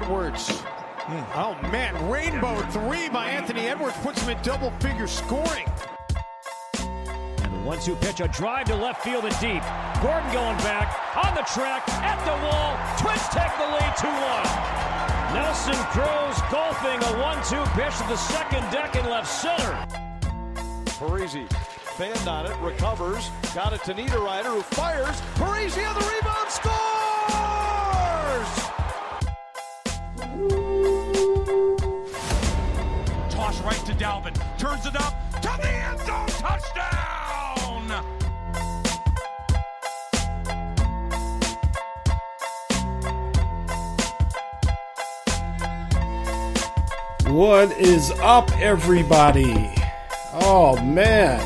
50, 40, 30, and it's loose. Touchdown! Edwards. Hmm. Oh man, rainbow three by Anthony Edwards puts him in double figure scoring. And the one two pitch, a drive to left field and deep. Gordon going back, on the track, at the wall. Twins take the lead 2 1. Nelson Cruz golfing a one two pitch to the second deck in left center. Parise fanned on it, recovers, got it to Niederreiter who fires. Parise on the rebound, scores! Right to Dalvin. Turns it up to the end zone. Touchdown! What is up, everybody? Oh man,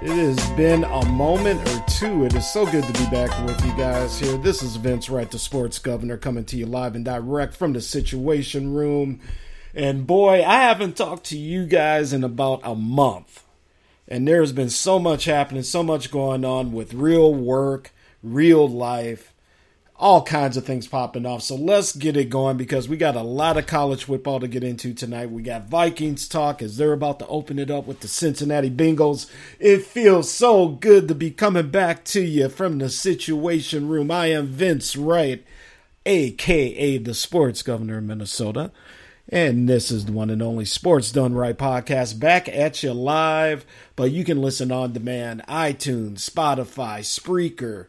it has been a moment or two. It is so good to be back with you guys here. This is Vince Wright, the sports governor, coming to you live and direct from the Situation Room. And boy, I haven't talked to you guys in about a month. And there's been so much happening, so much going on with real work, real life all kinds of things popping off. So let's get it going because we got a lot of college football to get into tonight. We got Vikings talk as they're about to open it up with the Cincinnati Bengals. It feels so good to be coming back to you from the Situation Room. I am Vince Wright, aka the Sports Governor of Minnesota. And this is the one and only Sports Done Right podcast back at you live, but you can listen on demand iTunes, Spotify, Spreaker,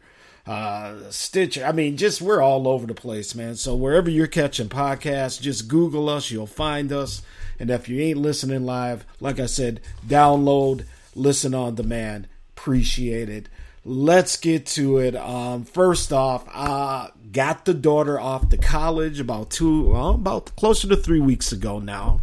uh, Stitcher. I mean, just we're all over the place, man. So wherever you're catching podcasts, just Google us, you'll find us. And if you ain't listening live, like I said, download, listen on demand. Appreciate it. Let's get to it. Um, first off, I got the daughter off to college about two, well, about closer to three weeks ago now.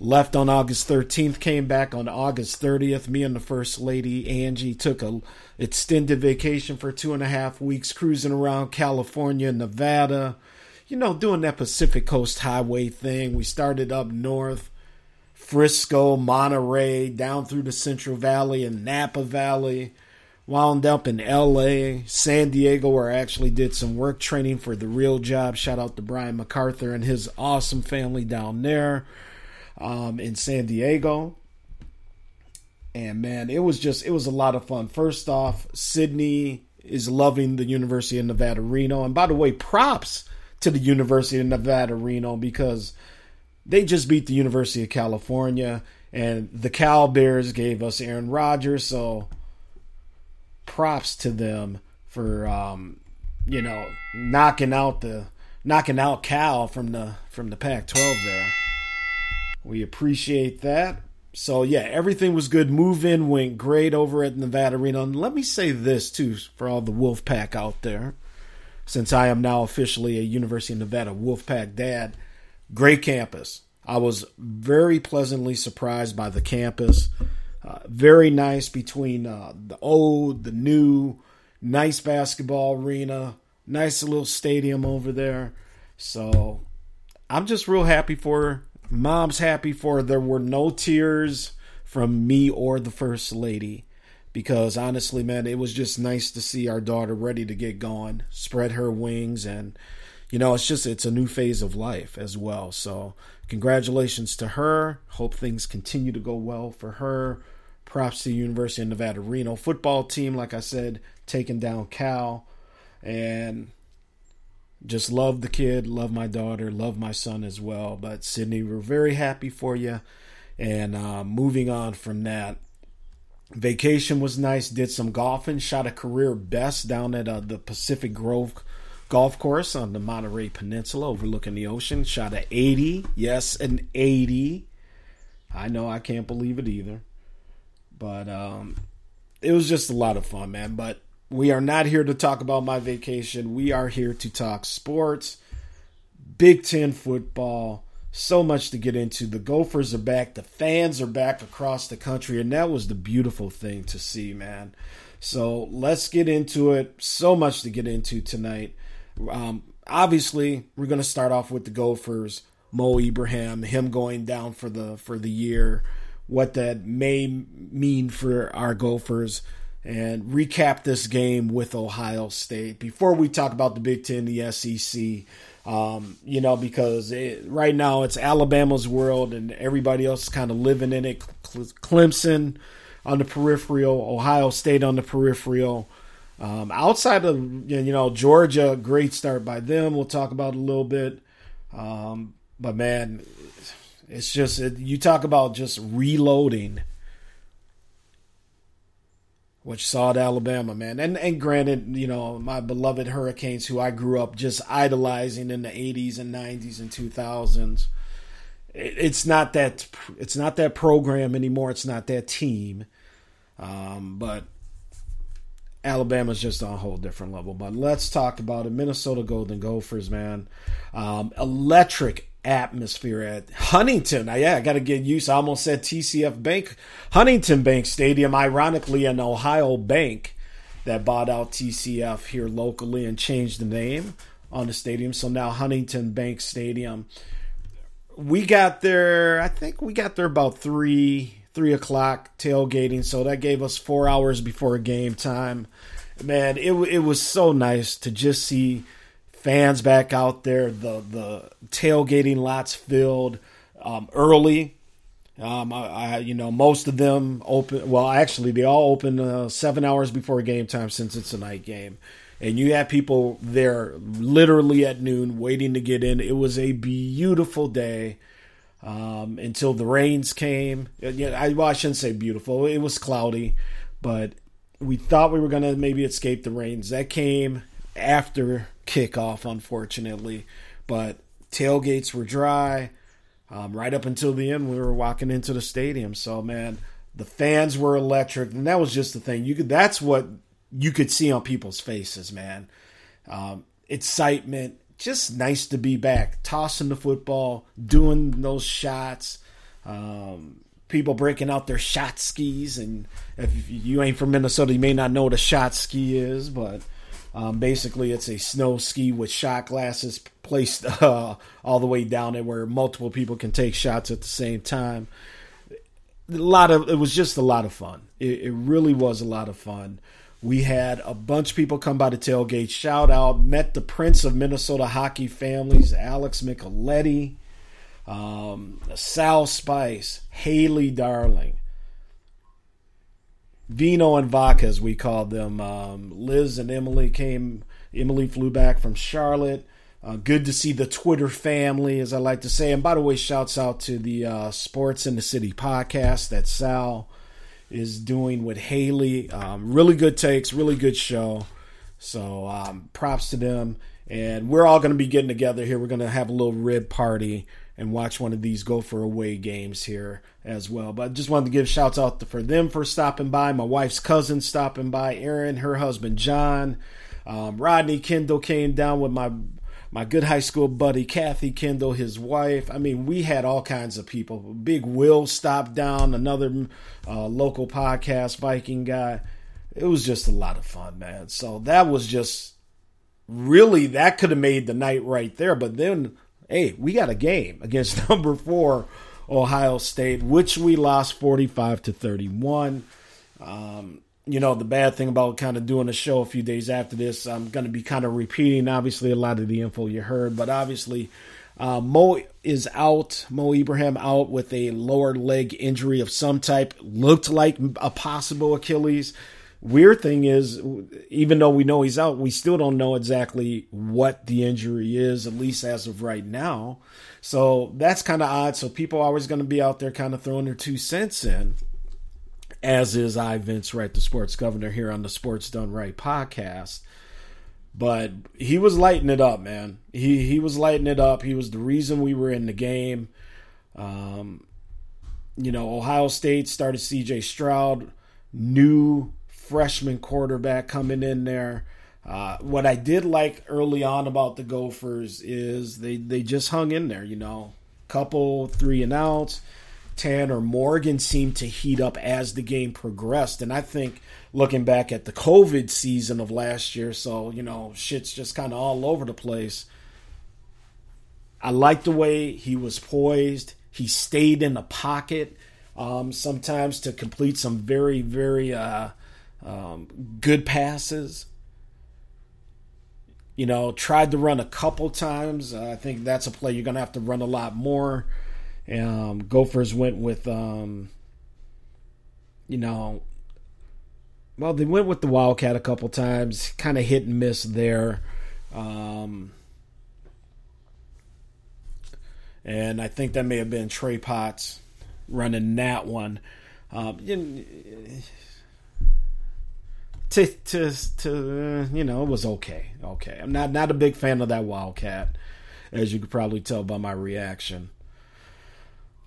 Left on August 13th, came back on August 30th. Me and the First Lady, Angie, took a extended vacation for two and a half weeks, cruising around California, Nevada, you know, doing that Pacific Coast Highway thing. We started up north, Frisco, Monterey, down through the Central Valley and Napa Valley. Wound up in LA, San Diego, where I actually did some work training for the real job. Shout out to Brian MacArthur and his awesome family down there um, in San Diego. And man, it was just it was a lot of fun. First off, Sydney is loving the University of Nevada Reno. And by the way, props to the University of Nevada Reno because they just beat the University of California and the Cal Bears gave us Aaron Rodgers, so props to them for um, you know, knocking out the knocking out Cal from the from the Pac-12 there. We appreciate that. So yeah, everything was good. Move in went great over at Nevada Reno. And let me say this too for all the Wolfpack out there, since I am now officially a University of Nevada Wolfpack dad. Great campus. I was very pleasantly surprised by the campus. Uh, very nice between uh, the old, the new, nice basketball arena, nice little stadium over there. So I'm just real happy for her. mom's happy for her. there were no tears from me or the first lady because honestly man it was just nice to see our daughter ready to get going spread her wings and you know it's just it's a new phase of life as well so congratulations to her hope things continue to go well for her props to the university of nevada reno football team like i said taking down cal and just love the kid, love my daughter, love my son as well. But Sydney, we're very happy for you. And uh, moving on from that, vacation was nice. Did some golfing, shot a career best down at uh, the Pacific Grove golf course on the Monterey Peninsula overlooking the ocean. Shot a 80, yes, an 80. I know I can't believe it either. But um, it was just a lot of fun, man. But we are not here to talk about my vacation. We are here to talk sports, Big Ten football. So much to get into. The Gophers are back. The fans are back across the country. And that was the beautiful thing to see, man. So let's get into it. So much to get into tonight. Um, obviously, we're going to start off with the Gophers. Mo Ibrahim, him going down for the for the year, what that may mean for our Gophers, and recap this game with Ohio State before we talk about the Big Ten, the SEC. Um, you know, because it, right now it's Alabama's world and everybody else is kind of living in it. Clemson on the peripheral, Ohio State on the peripheral. Um, outside of you know Georgia, great start by them. We'll talk about a little bit. Um, but man, it's just it, you talk about just reloading. Which saw at Alabama, man, and and granted, you know my beloved Hurricanes, who I grew up just idolizing in the '80s and '90s and 2000s. it's not that it's not that program anymore. It's not that team, um, but Alabama's just on a whole different level. But let's talk about it. Minnesota Golden Gophers, man. Um, electric atmosphere at Huntington. Yeah, I got to get used. I almost said TCF Bank, Huntington Bank Stadium. Ironically, an Ohio bank that bought out TCF here locally and changed the name on the stadium. So now Huntington Bank Stadium. We got there. I think we got there about three three o'clock tailgating. So that gave us four hours before game time. Man, it it was so nice to just see fans back out there. The the tailgating lots filled um, early. Um, I, I, you know, most of them open. Well, actually, they all open uh, seven hours before game time since it's a night game, and you had people there literally at noon waiting to get in. It was a beautiful day um, until the rains came. Uh, I, well, I shouldn't say beautiful. It was cloudy, but we thought we were going to maybe escape the rains. That came after kickoff, unfortunately. But tailgates were dry. Um, right up until the end, we were walking into the stadium. So, man, the fans were electric, and that was just the thing. You could that's what you could see on people's faces, man. Um, excitement, just nice to be back, tossing the football, doing those shots. Um, people breaking out their shot skis, and if you ain't from Minnesota, you may not know what a shot ski is, but um, basically, it's a snow ski with shot glasses placed uh, all the way down it, where multiple people can take shots at the same time. A lot of it was just a lot of fun. It, it really was a lot of fun. We had a bunch of people come by the tailgate. Shout out, met the Prince of Minnesota hockey families, Alex Micheletti, um, Sal Spice, Haley Darling, Vino and Vodka, as we called them. Um, Liz and Emily came. Emily flew back from Charlotte. Uh, good to see the Twitter family, as I like to say. And by the way, shouts out to the uh, Sports in the City podcast that Sal is doing with Haley. Um, really good takes, really good show. So um, props to them. And we're all going to be getting together here. We're going to have a little rib party and watch one of these Gopher away games here as well. But I just wanted to give shouts out for them for stopping by. My wife's cousin stopping by. Erin, her husband John, um, Rodney Kendall came down with my my good high school buddy Kathy Kendall, his wife. I mean, we had all kinds of people. Big Will stopped down, another uh, local podcast Viking guy. It was just a lot of fun, man. So that was just really that could have made the night right there. But then hey, we got a game against number four Ohio State, which we lost 45 to 31. Um, you know, the bad thing about kind of doing a show a few days after this, I'm going to be kind of repeating, obviously, a lot of the info you heard, but obviously, uh, Mo is out, Mo Ibrahim out with a lower leg injury of some type, looked like a possible Achilles. Weird thing is, even though we know he's out, we still don't know exactly what the injury is, at least as of right now. So that's kind of odd. So people are always going to be out there kind of throwing their two cents in, as is I, Vince Wright, the sports governor here on the Sports Done Right podcast. But he was lighting it up, man. He he was lighting it up. He was the reason we were in the game. Um, you know, Ohio State started CJ Stroud, new freshman quarterback coming in there. Uh, what I did like early on about the Gophers is they, they just hung in there, you know, couple three and outs. Tanner Morgan seemed to heat up as the game progressed. And I think looking back at the COVID season of last year, so, you know, shit's just kind of all over the place. I like the way he was poised. He stayed in the pocket um, sometimes to complete some very, very uh, um, good passes. You know, tried to run a couple times. Uh, I think that's a play you're going to have to run a lot more. Um, Gophers went with, um, you know, well, they went with the Wildcat a couple times, kind of hit and miss there. Um, and I think that may have been Trey Potts running that one. Um, to to to you know, it was okay. Okay, I'm not not a big fan of that Wildcat, as you could probably tell by my reaction.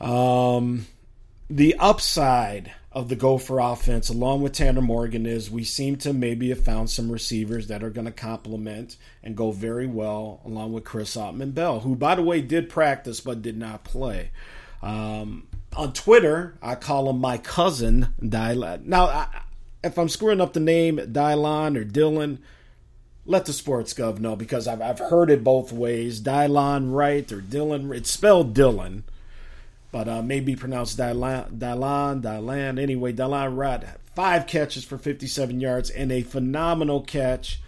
Um, the upside of the Gopher offense, along with Tanner Morgan, is we seem to maybe have found some receivers that are going to complement and go very well, along with Chris Autman Bell, who, by the way, did practice but did not play. Um, on Twitter, I call him my cousin, Now, I, if I'm screwing up the name Dylan or Dylan, let the sports gov know because I've, I've heard it both ways. Dylan Wright or Dylan. It's spelled Dylan, but uh, maybe pronounced Dylan, Dylan, Dylan. Anyway, Dylan Wright, Five catches for 57 yards and a phenomenal catch.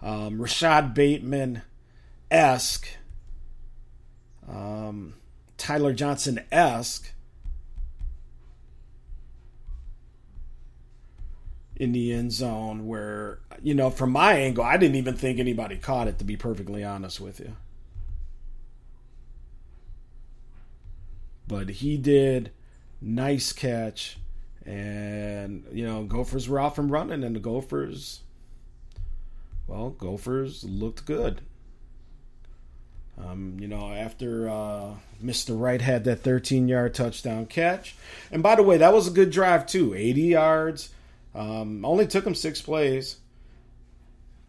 Um, Rashod Bateman esque. Um, Tyler Johnson esque in the end zone where, you know, from my angle, I didn't even think anybody caught it, to be perfectly honest with you. But he did. Nice catch. And, you know, Gophers were off and running, and the Gophers, well, Gophers looked good. Um, you know, after uh, Mr. Wright had that 13 yard touchdown catch. And by the way, that was a good drive, too. 80 yards um, only took him six plays.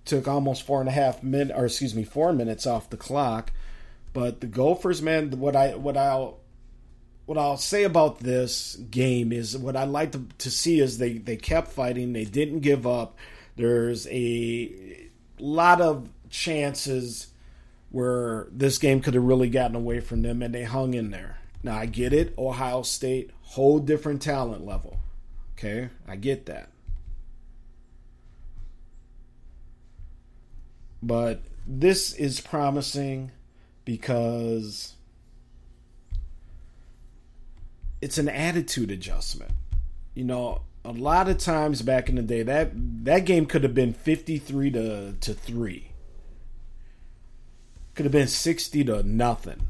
Took almost four and a half minutes, or excuse me, four minutes off the clock. But the Gophers, man, what I what I'll what I'll say about this game is what I like to, to see is they they kept fighting. They didn't give up. There's a lot of chances where this game could have really gotten away from them, and they hung in there. Now I get it. Ohio State, whole different talent level. Okay, I get that. But this is promising because it's an attitude adjustment. You know, a lot of times back in the day that that game could have been 53 to to 3. Could have been 60 to nothing.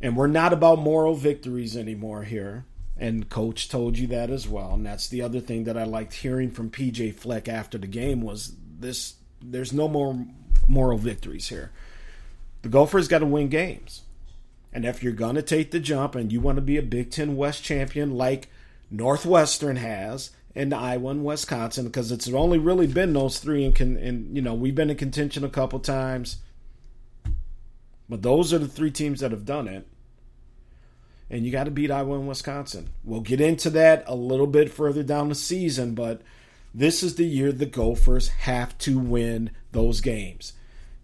And we're not about moral victories anymore here. And coach told you that as well. And that's the other thing that I liked hearing from PJ Fleck after the game was this there's no more moral victories here. The Gophers got to win games. And if you're going to take the jump and you want to be a Big Ten West champion like Northwestern has and Iowa and Wisconsin, because it's only really been those three, and, con- and you know we've been in contention a couple times, but those are the three teams that have done it. And you got to beat Iowa and Wisconsin. We'll get into that a little bit further down the season, but this is the year the Gophers have to win those games.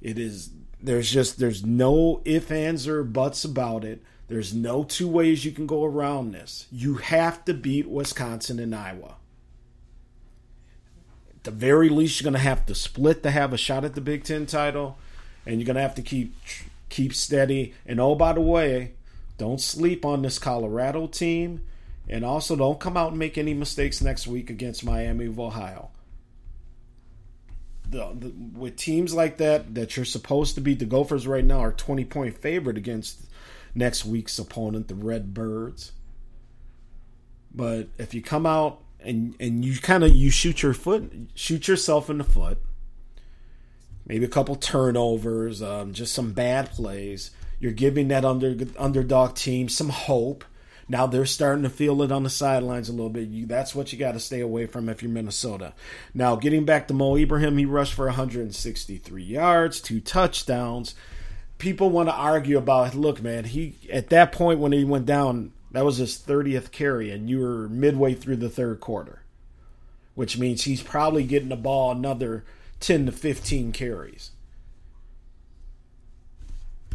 It is there's just there's no if ands or buts about it. There's no two ways you can go around this. You have to beat Wisconsin and Iowa. At the very least, you're going to have to split to have a shot at the Big Ten title, and you're going to have to keep keep steady. And oh, by the way, don't sleep on this Colorado team and also, don't come out and make any mistakes next week against Miami of Ohio. The, the, with teams like that, that you're supposed to beat, the Gophers right now are 20 point favorite against next week's opponent, the Red Birds. But if you come out and and you kind of you shoot your foot, shoot yourself in the foot, maybe a couple turnovers, um, just some bad plays, you're giving that under underdog team some hope Now they're starting to feel it on the sidelines a little bit. You, that's what you got to stay away from if you're Minnesota. Now, getting back to Mo Ibrahim, he rushed for 163 yards, two touchdowns. People want to argue about, look, man, he at that point when he went down, that was his 30th carry, and you were midway through the third quarter, which means he's probably getting the ball another 10 to 15 carries.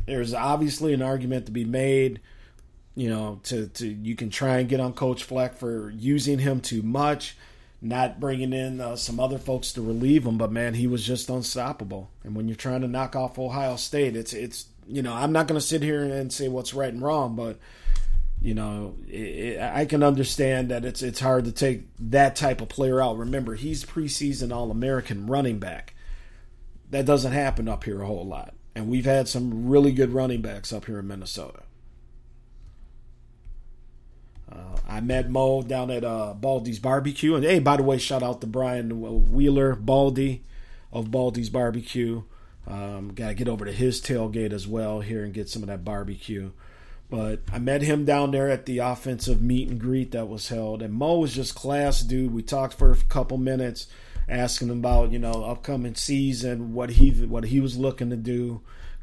There's obviously an argument to be made you know, to, to you can try and get on Coach Fleck for using him too much, not bringing in uh, some other folks to relieve him. But man, he was just unstoppable. And when you're trying to knock off Ohio State, it's it's you know I'm not going to sit here and say what's right and wrong, but you know it, it, I can understand that it's it's hard to take that type of player out. Remember, he's preseason All American running back. That doesn't happen up here a whole lot, and we've had some really good running backs up here in Minnesota. Uh, I met Mo down at uh, Baldy's Barbecue. And hey, by the way, shout out to Brian Wheeler, Baldy of Baldy's Barbecue. Um, Got to get over to his tailgate as well here and get some of that barbecue. But I met him down there at the offensive meet and greet that was held. And Mo was just class, dude. We talked for a couple minutes, asking him about, you know, upcoming season, what he what he was looking to do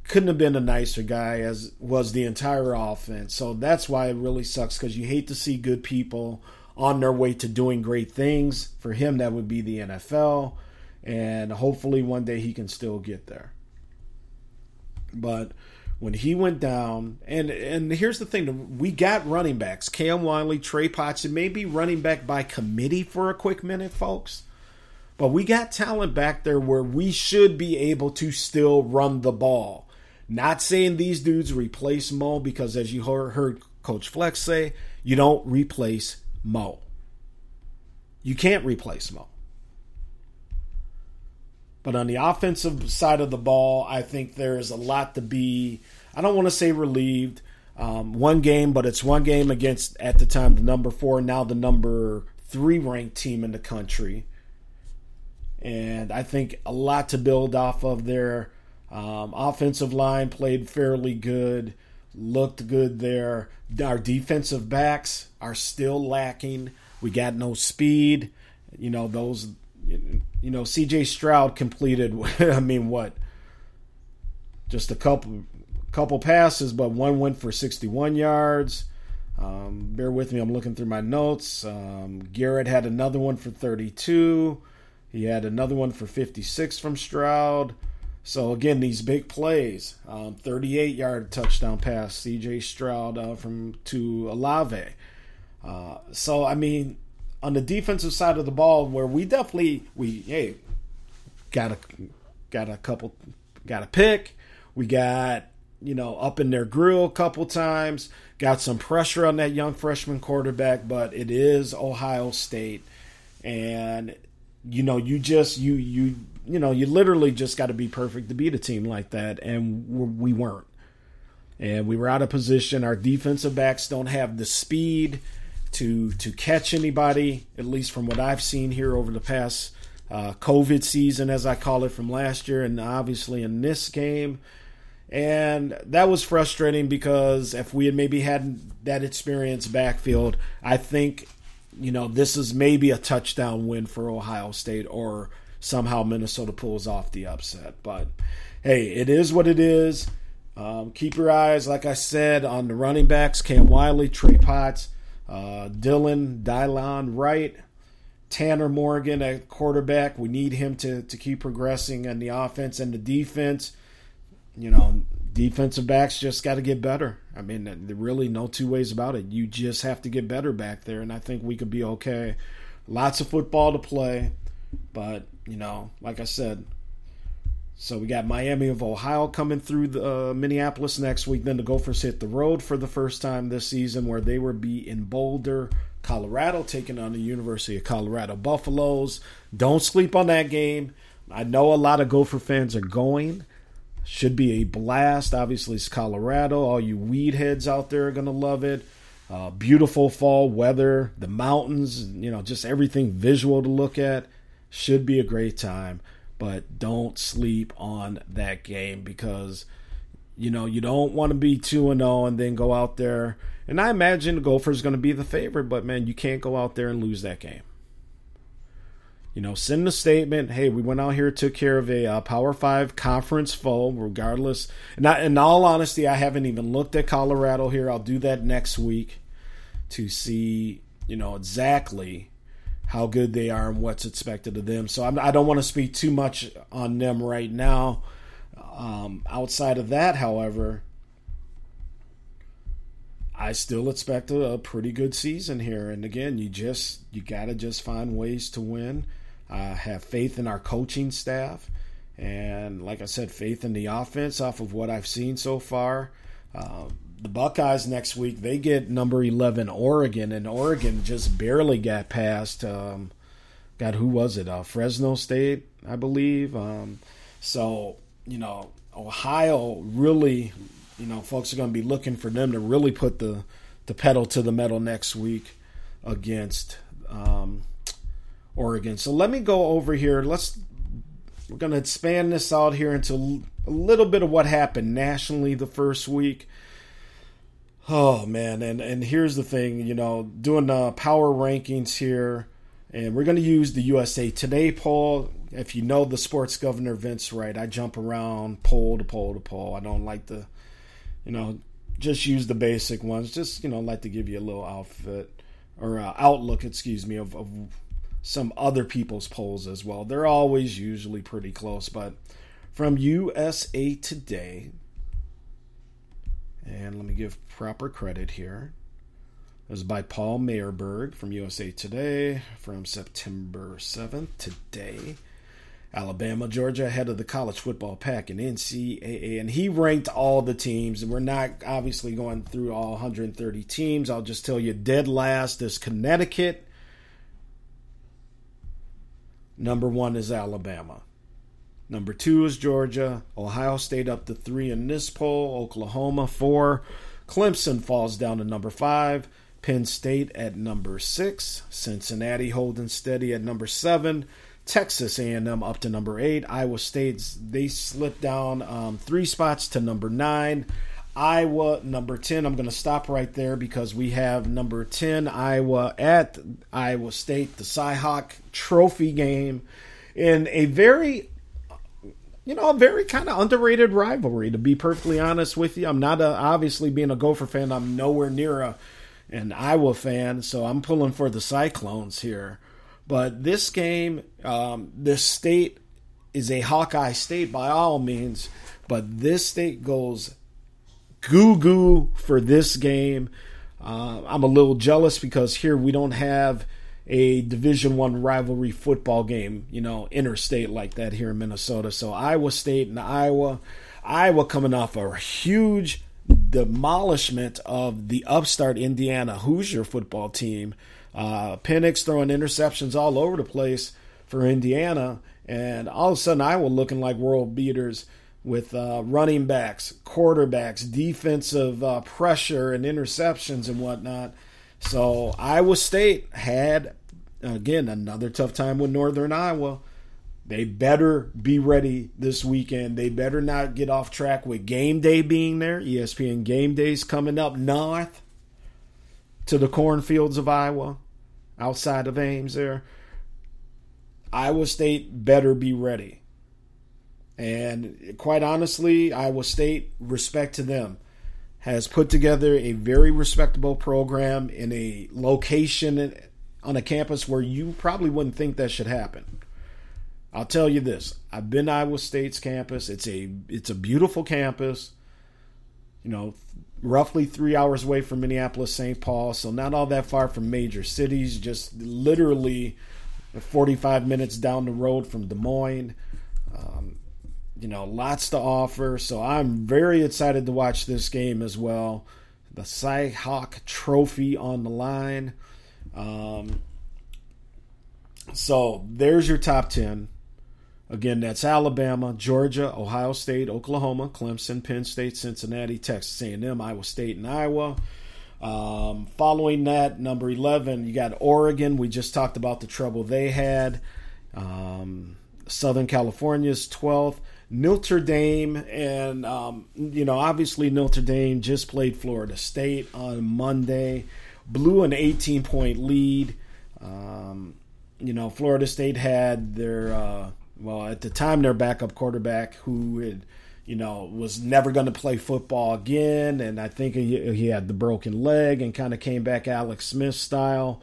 couldn't have been a nicer guy as was the entire offense. So that's why it really sucks because you hate to see good people on their way to doing great things. For him, that would be the NFL, and hopefully one day he can still get there. But when he went down, and and here's the thing: we got running backs, Cam Wiley, Trey Potts, and maybe running back by committee for a quick minute, folks. But we got talent back there where we should be able to still run the ball. Not saying these dudes replace Mo because, as you heard Coach Fleck's say, you don't replace Mo. You can't replace Mo. But on the offensive side of the ball, I think there's a lot to be, I don't want to say relieved. Um, one game, but it's one game against, at the time, the number four, now the number three ranked team in the country. And I think a lot to build off of there. Um, offensive line played fairly good, looked good there. Our defensive backs are still lacking. We got no speed. You know those. You know C.J. Stroud completed. I mean, what? Just a couple, couple passes, but one went for 61 yards. Um, bear with me, I'm looking through my notes. Um, Garrett had another one for 32. He had another one for 56 from Stroud. So again, these big plays, um, 38 yard touchdown pass, C.J. Stroud uh, from to Olave. Uh, so I mean, on the defensive side of the ball, where we definitely we hey got a got a couple got a pick, we got you know up in their grill a couple times, got some pressure on that young freshman quarterback, but it is Ohio State, and you know you just you you you know, you literally just got to be perfect to beat a team like that, and we weren't. And we were out of position. Our defensive backs don't have the speed to to catch anybody, at least from what I've seen here over the past uh, COVID season, as I call it, from last year, and obviously in this game. And that was frustrating because if we had maybe had that experience backfield, I think, you know, this is maybe a touchdown win for Ohio State or somehow Minnesota pulls off the upset. But hey, it is what it is. Um, keep your eyes, like I said, on the running backs: Cam Wiley, Trey Potts, uh, Dylan, Dylan Wright, Tanner Morgan at quarterback. We need him to to keep progressing on the offense and the defense. You know, defensive backs just got to get better. I mean, really no two ways about it. You just have to get better back there, and I think we could be okay. Lots of football to play, but you know, like I said, so we got Miami of Ohio coming through the, uh, Minneapolis next week. Then the Gophers hit the road for the first time this season, where they will be in Boulder, Colorado, taking on the University of Colorado Buffaloes. Don't sleep on that game. I know a lot of Gopher fans are going. Should be a blast. Obviously, it's Colorado. All you weed heads out there are going to love it. Uh, beautiful fall weather, the mountains, you know, just everything visual to look at. Should be a great time, but don't sleep on that game because you know, you don't want to be 2 and 0 and then go out there. And I imagine the Gophers going to be the favorite, but man, you can't go out there and lose that game. You know, send a statement. Hey, we went out here, took care of a uh, Power Five conference foe, regardless. And I, in all honesty, I haven't even looked at Colorado here. I'll do that next week to see, you know, exactly how good they are and what's expected of them. So I'm, I do not want to speak too much on them right now. Um, outside of that, however, I still expect a, a, pretty good season here. And again, you just you got to just find ways to win. Uh, have faith in our coaching staff, and like I said, faith in the offense off of what I've seen so far. Uh, the Buckeyes next week they get number eleven Oregon, and Oregon just barely got past. Um, God, who was it? Uh, Fresno State, I believe. Um, so you know, Ohio really, you know, folks are going to be looking for them to really put the the pedal to the metal next week against um, Oregon. So let me go over here. Let's we're going to expand this out here into a little bit of what happened nationally the first week. Oh man, and and here's the thing, you know, doing the power rankings here, and we're going to use the USA Today poll. If you know the sports governor Vince Wright, I jump around poll to poll to poll. I don't like to, you know, just use the basic ones. Just you know, like to give you a little outfit or uh, outlook, excuse me, of, of some other people's polls as well. They're always usually pretty close, but from USA Today, and let me give proper credit here. It was by Paul Myerberg from USA Today from September 7th today. Alabama, Georgia ahead of the college football pack in NCAA. And he ranked all the teams. And we're not obviously going through all 130 teams. I'll just tell you dead last is Connecticut Number one is Alabama. Number two is Georgia. Ohio State up to three in this poll. Oklahoma four. Clemson falls down to number five. Penn State at number six. Cincinnati holding steady at number seven. Texas A&M up to number eight. Iowa State they slip down um, three spots to number nine. Iowa number 10. I'm going to stop right there because we have number 10 Iowa at Iowa State, the Cyhawk Trophy game in a very you know, a very kind of underrated rivalry to be perfectly honest with you. I'm not a, obviously being a Gopher fan, I'm nowhere near a an Iowa fan, so I'm pulling for the Cyclones here. But this game, um, this state is a Hawkeye state by all means, but this state goes goo goo for this game. Uh, I'm a little jealous because here we don't have a Division One rivalry football game, you know, interstate like that here in Minnesota. So Iowa State and Iowa, Iowa coming off a huge demolishment of the upstart Indiana Hoosier football team. Uh, Penix throwing interceptions all over the place for Indiana, and all of a sudden Iowa looking like world beaters with uh, running backs, quarterbacks, defensive uh, pressure, and interceptions and whatnot. So Iowa State had again another tough time with Northern Iowa. They better be ready this weekend. They better not get off track with game day being there. ESPN game days coming up north to the cornfields of Iowa, outside of Ames there. Iowa State better be ready. And quite honestly, Iowa State, respect to them, has put together a very respectable program in a location on a campus where you probably wouldn't think that should happen. I'll tell you this: I've been to Iowa State's campus. It's a it's a beautiful campus. You know, roughly three hours away from Minneapolis, St. Paul, so not all that far from major cities. Just literally 45 minutes down the road from Des Moines. Um, you know, lots to offer. So I'm very excited to watch this game as well. The Cyhawk Trophy on the line. Um, so there's your top 10. Again, that's Alabama, Georgia, Ohio State, Oklahoma, Clemson, Penn State, Cincinnati, Texas A&M, Iowa State, and Iowa. Um, following that, number 11, you got Oregon. We just talked about the trouble they had. Um, Southern California's 12th. Notre Dame, and um, you know, obviously Notre Dame just played Florida State on Monday, blew an 18 point lead. Um, you know, Florida State had their uh, well at the time their backup quarterback who had you know was never going to play football again, and I think he, he had the broken leg and kind of came back Alex Smith style.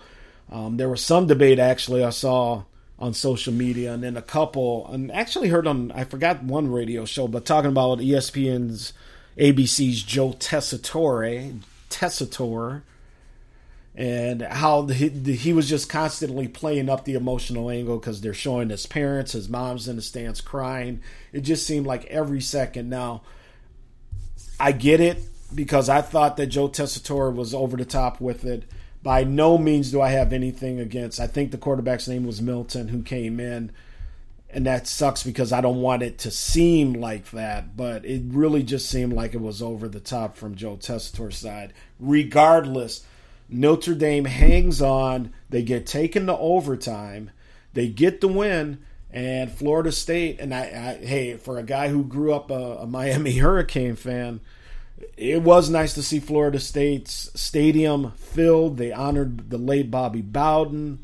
Um, there was some debate actually I saw on social media, and then a couple, and actually heard on I forgot one radio show, but talking about ESPN's ABC's Joe Tessitore, Tessitore, and how he, he was just constantly playing up the emotional angle because they're showing his parents, his mom's in the stands crying. It just seemed like every second now. I get it because I thought that Joe Tessitore was over the top with it by no means do I have anything against. I think the quarterback's name was Milton, who came in, and that sucks because I don't want it to seem like that, but it really just seemed like it was over the top from Joe Tessitore's side. Regardless, Notre Dame hangs on. They get taken to overtime. They get the win, and Florida State. And I, I hey, for a guy who grew up a, a Miami Hurricane fan it was nice to see Florida State's stadium filled. They honored the late Bobby Bowden.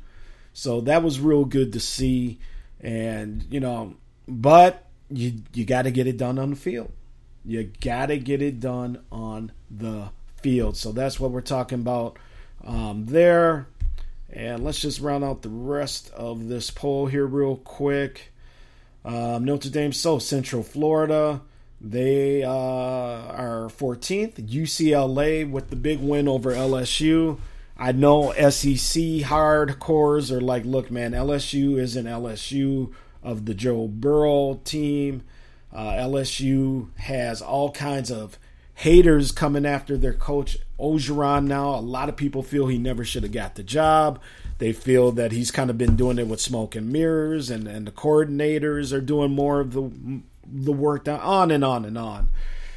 So that was real good to see. And, you know, but you you got to get it done on the field. You got to get it done on the field. So that's what we're talking about um, there. And let's just round out the rest of this poll here real quick. Um, Notre Dame, so Central Florida. They uh, are 14th. UCLA with the big win over LSU. I know SEC hardcores are like, look, man, LSU is an LSU of the Joe Burrow team. Uh, LSU has all kinds of haters coming after their coach Orgeron now. A lot of people feel he never should have got the job. They feel that he's kind of been doing it with smoke and mirrors, and, and the coordinators are doing more of the the work down, on and on and on.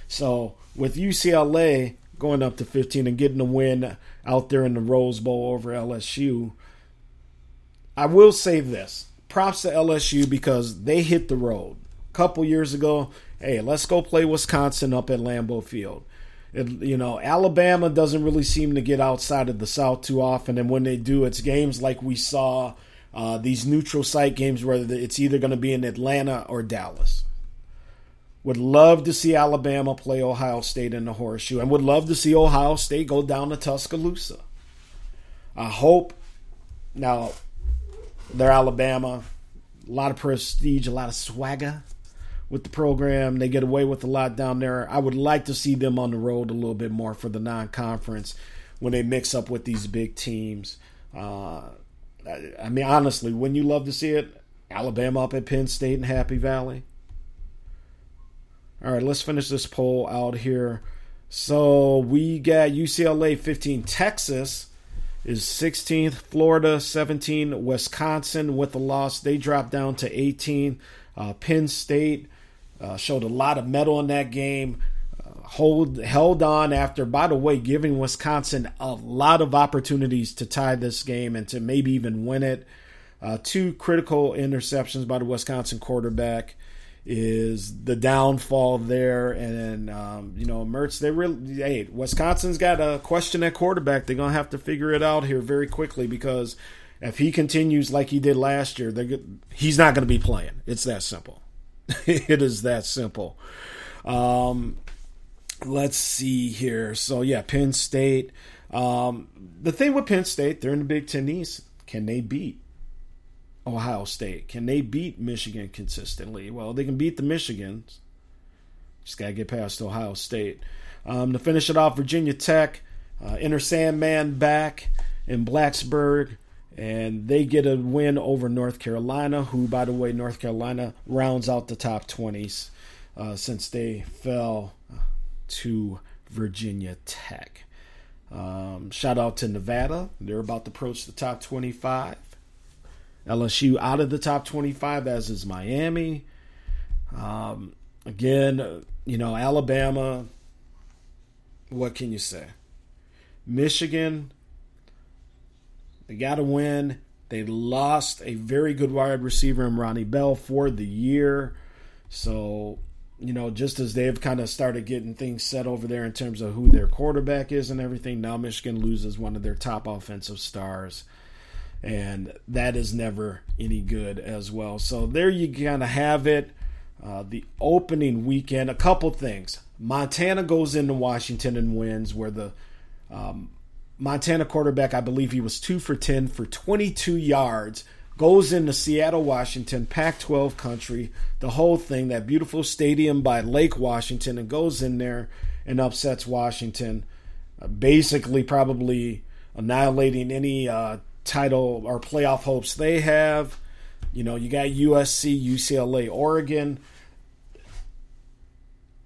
So with UCLA going up to 15 and getting a win out there in the Rose Bowl over LSU, I will say this: props to LSU because they hit the road a couple years ago. Hey, let's go play Wisconsin up at Lambeau Field. It, you know, Alabama doesn't really seem to get outside of the South too often, and when they do, it's games like we saw uh, these neutral site games where it's either going to be in Atlanta or Dallas. Would love to see Alabama play Ohio State in the horseshoe and would love to see Ohio State go down to Tuscaloosa. I hope now they're Alabama, a lot of prestige, a lot of swagger with the program. They get away with a lot down there. I would like to see them on the road a little bit more for the non conference when they mix up with these big teams. Uh, I mean, honestly, when you love to see it, Alabama up at Penn State and Happy Valley. All right, let's finish this poll out here. So we got UCLA 15, Texas is 16th, Florida 17, Wisconsin with the loss. They dropped down to 18. Uh, Penn State uh, showed a lot of mettle in that game. Uh, hold held on after, by the way, giving Wisconsin a lot of opportunities to tie this game and to maybe even win it. Uh, two critical interceptions by the Wisconsin quarterback is the downfall there. And um, you know, Mertz, they really, hey, Wisconsin's got a question at quarterback. They're gonna have to figure it out here very quickly because if he continues like he did last year, they're he's not to be playing. It's that simple. it is that simple. Um, let's see here. So yeah, Penn State. Um, the thing with Penn State, they're in the Big Ten East. Can they beat Ohio State? Can they beat Michigan consistently? Well, they can beat the Michigans. Just got to get past Ohio State. Um, to finish it off, Virginia Tech, uh, Enter Sandman back in Blacksburg, and they get a win over North Carolina, who, by the way, North Carolina rounds out the top 20s uh, since they fell to Virginia Tech. Um, shout out to Nevada. They're about to approach the top 25. LSU out of the top 25, as is Miami. Um, again, you know, Alabama. What can you say? Michigan, they got to win. They lost a very good wide receiver in Ronnie Bell for the year. So, you know, just as they've kind of started getting things set over there in terms of who their quarterback is and everything, now Michigan loses one of their top offensive stars. And that is never any good as well. So there you kind of have it. Uh, the opening weekend, a couple things. Montana goes into Washington and wins, where the um, Montana quarterback, I believe he was two for 10 for 22 yards, goes into Seattle, Washington, Pac 12 country, the whole thing, that beautiful stadium by Lake Washington, and goes in there and upsets Washington, uh, basically, probably annihilating any uh, title or playoff hopes they have. You know, you got USC, UCLA, Oregon.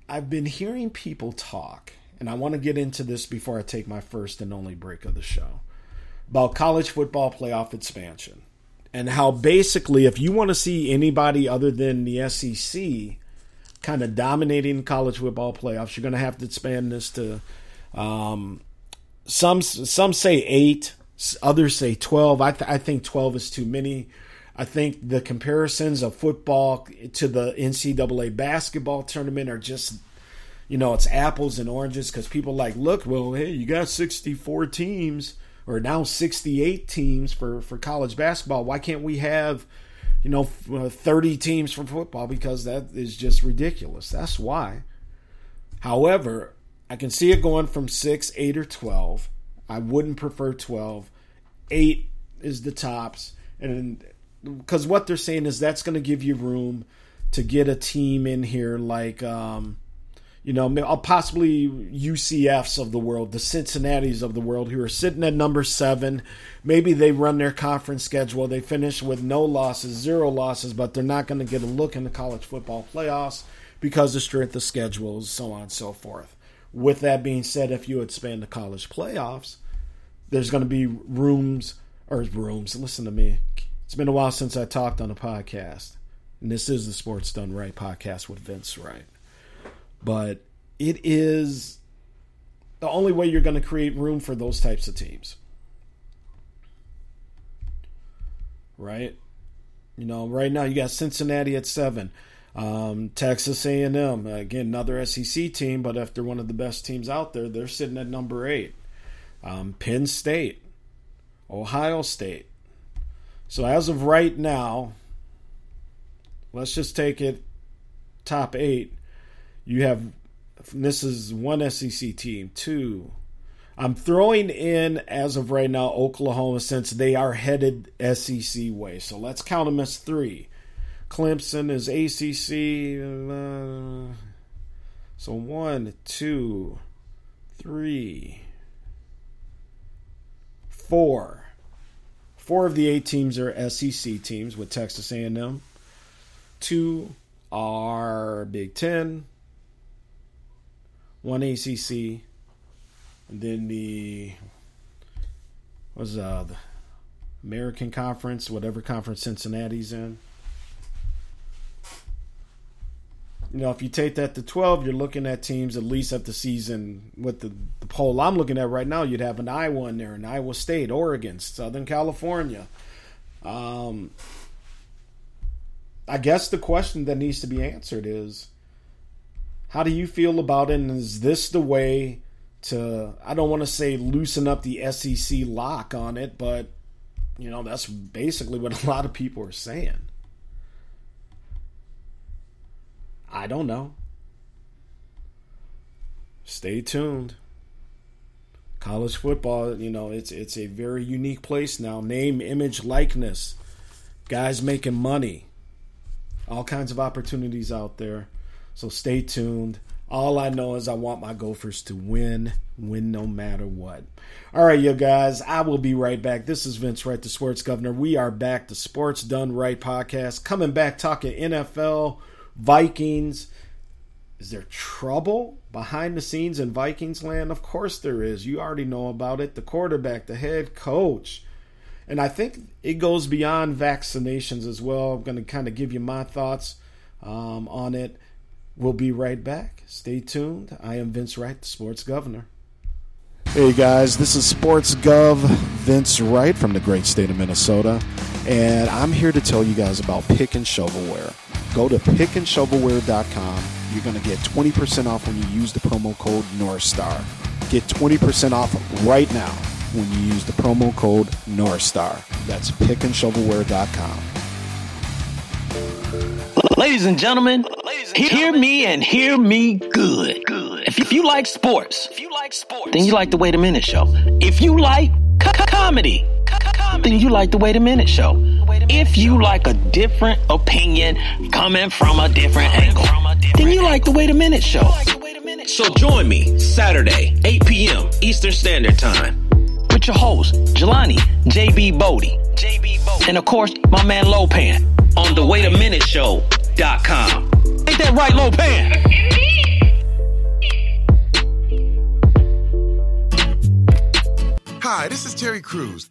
I've been hearing people talk, and I want to get into this before I take my first and only break of the show, about college football playoff expansion. And how basically, if you want to see anybody other than the SEC kind of dominating college football playoffs, you're going to have to expand this to um, some. Some say eight, others say twelve. I, th- I think twelve is too many. I think the comparisons of football to the NCAA basketball tournament are just, you know, it's apples and oranges because people like, look, well, hey, you got 64 teams or now 68 teams for, for college basketball. Why can't we have, you know, uh, 30 teams for football? Because that is just ridiculous. That's why. However, I can see it going from 6, 8, or 12. I wouldn't prefer 12. 8 is the tops. And because what they're saying is that's going to give you room to get a team in here like um, you know uh, possibly UCFs of the world, the Cincinnati's of the world who are sitting at number 7. Maybe they run their conference schedule, they finish with no losses, zero losses, but they're not going to get a look in the college football playoffs because of strength of schedules, so on and so forth. With that being said, if you expand the college playoffs, there's going to be rooms or rooms. Listen to me. It's been a while since I talked on a podcast. And this is the Sports Done Right podcast with Vince Wright. But it is the only way you're going to create room for those types of teams. Right? You know, right now you got Cincinnati at 7. Um, Texas A&M, again, another SEC team, but if they're one of the best teams out there, they're sitting at number 8. Um, Penn State, Ohio State, so as of right now, let's just take it top eight. You have this is one SEC team, two. I'm throwing in as of right now Oklahoma since they are headed SEC way. So let's count them as three. Clemson is ACC. Uh, so one, two, three, four. Four of the eight teams are SEC teams with Texas A&M. Two are Big Ten. One ACC, and then the was uh the American Conference, whatever conference Cincinnati's in. You know, if you take that to 12, you're looking at teams at least at the season with the, the poll I'm looking at right now. You'd have an Iowa in there, an Iowa State, Oregon, Southern California. Um, I guess the question that needs to be answered is how do you feel about it? And is this the way to, I don't want to say loosen up the SEC lock on it, but, you know, that's basically what a lot of people are saying. I don't know. Stay tuned. College football, you know, it's it's a very unique place now. Name, image, likeness. Guys making money. All kinds of opportunities out there. So stay tuned. All I know is I want my Gophers to win, win no matter what. All right, you guys, I will be right back. This is Vince Wright, the Sports Governor. We are back, the Sports Done Right podcast, coming back talking NFL Vikings. Is there trouble behind the scenes in Vikings land? Of course there is. You already know about it. The quarterback, the head coach. And I think it goes beyond vaccinations as well. I'm going to kind of give you my thoughts um, on it. We'll be right back. Stay tuned. I am Vince Wright, the sports governor. Hey guys, this is Sports Gov Vince Wright from the great state of Minnesota, and I'm here to tell you guys about Pick and Shovelware. Go to pickandshovelware.com. You're going to get 20% off when you use the promo code NorthStar. Get 20% off right now when you use the promo code NorthStar. That's pickandshovelware.com. Ladies and gentlemen, hear me and hear me good. Good. If, if you like sports, if you like sports, then you like the Wait a Minute Show. If you like co- comedy, then you like the Wait a Minute Show. If you like a different opinion coming from a different angle, then you like the Wait a Minute Show. So join me Saturday, 8 p.m. Eastern Standard Time with your host, Jelani JB Bodie. JB Bodie. And of course, my man Lopan on the Wait a Minute Show.com. Ain't that right, Lopan? Hi, this is Terry Crews,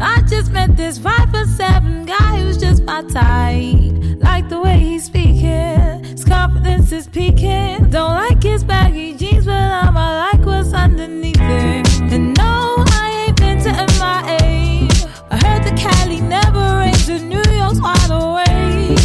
I just met this five foot seven guy who's just my type. Like the way he's speaking, his confidence is peaking. Don't like his baggy jeans, but I'ma like what's underneath it. And no, I ain't been to MIA. I heard the Cali never rains, and New York's wide awake.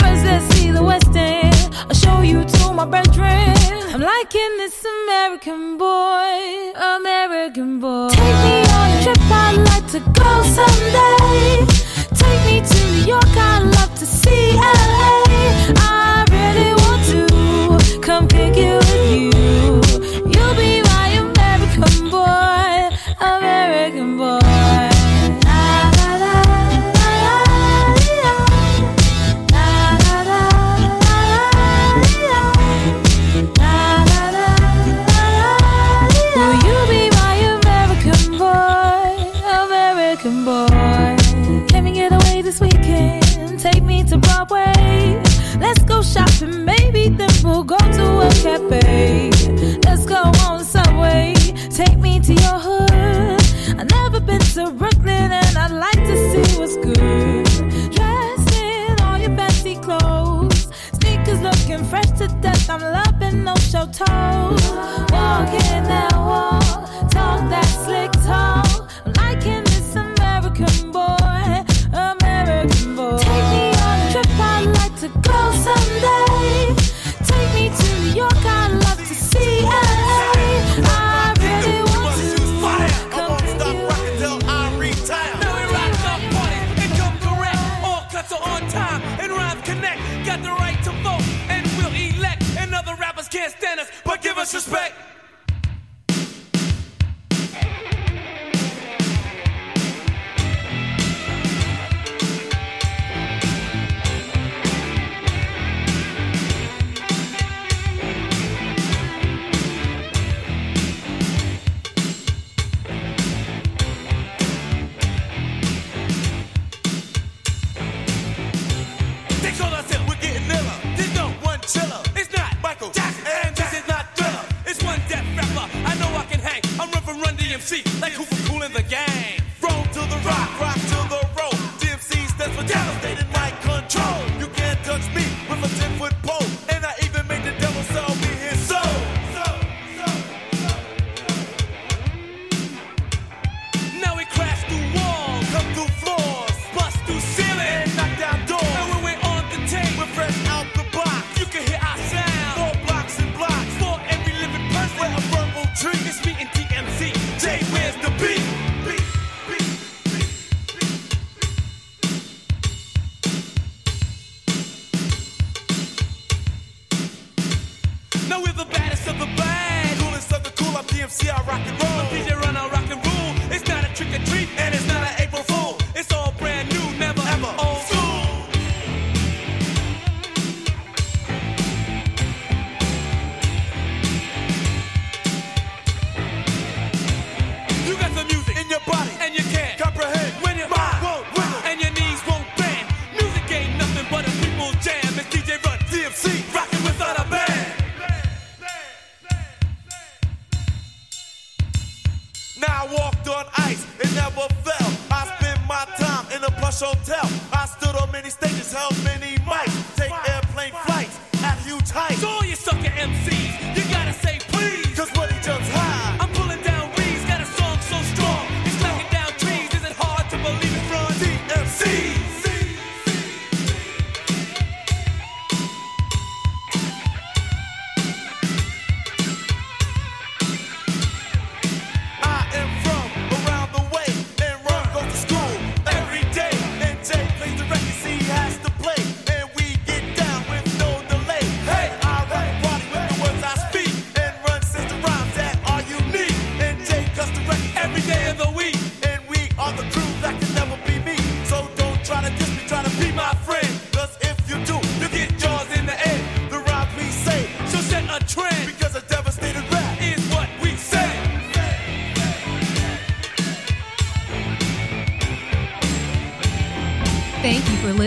First, let's see the West End. I'll show you my bedroom. I'm liking this American boy, American boy. Take me on a trip, I'd like to go someday. Take me to New York, I'd love to see LA. I really want to come pick you.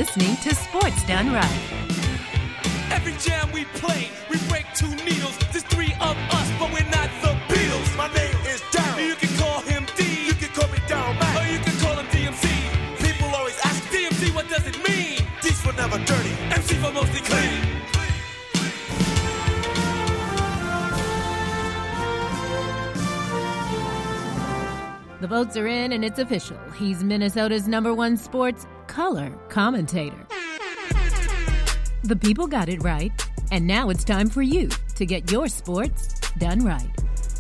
Listening to Sports Done Right. Every jam we play, we break two needles. There's three of us, but we're not the Beatles. My name is Daryl. You can call him D. You can call me Daryl Mack. Or you can call him DMC. People always ask DMC, what does it mean? D's for never dirty. MC for mostly clean. The votes are in and it's official. He's Minnesota's number one sports color commentator. The people got it right, and now it's time for you to get your sports done right.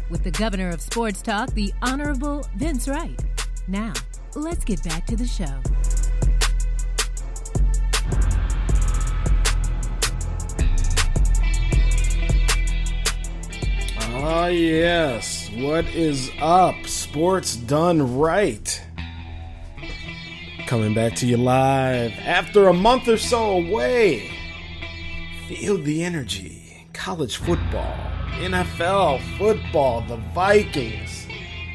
With the governor of sports talk, the Honorable Vince Wright. Now, let's get back to the show. Ah, yes. What is up? Sports done right. Coming back to you live after a month or so away. Feel the energy. College football, NFL football, the Vikings,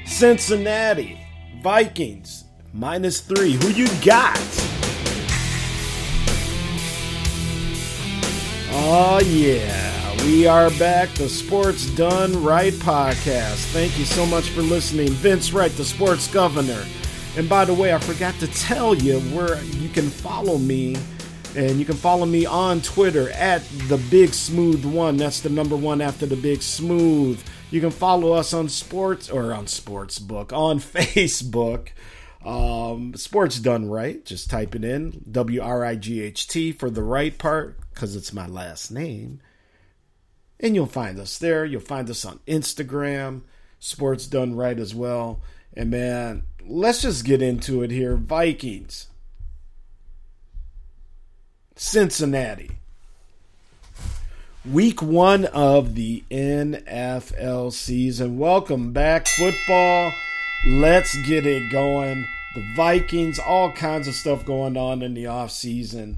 Cincinnati, Vikings, minus three. Who you got? Oh, yeah. We are back, the Sports Done Right podcast. Thank you so much for listening. Vince Wright, the sports governor. And by the way, I forgot to tell you where you can follow me. And you can follow me on Twitter at the Big Smooth One. That's the number one after the Big Smooth. You can follow us on sports or on Sports Book on Facebook. Um, sports done right. Just type it in W R I G H T for the right part because it's my last name. And you'll find us there. You'll find us on Instagram, Sports Done Right as well. And man, let's just get into it here. Vikings, Cincinnati. Week one of the NFL season. Welcome back, football. Let's get it going. The Vikings, all kinds of stuff going on in the offseason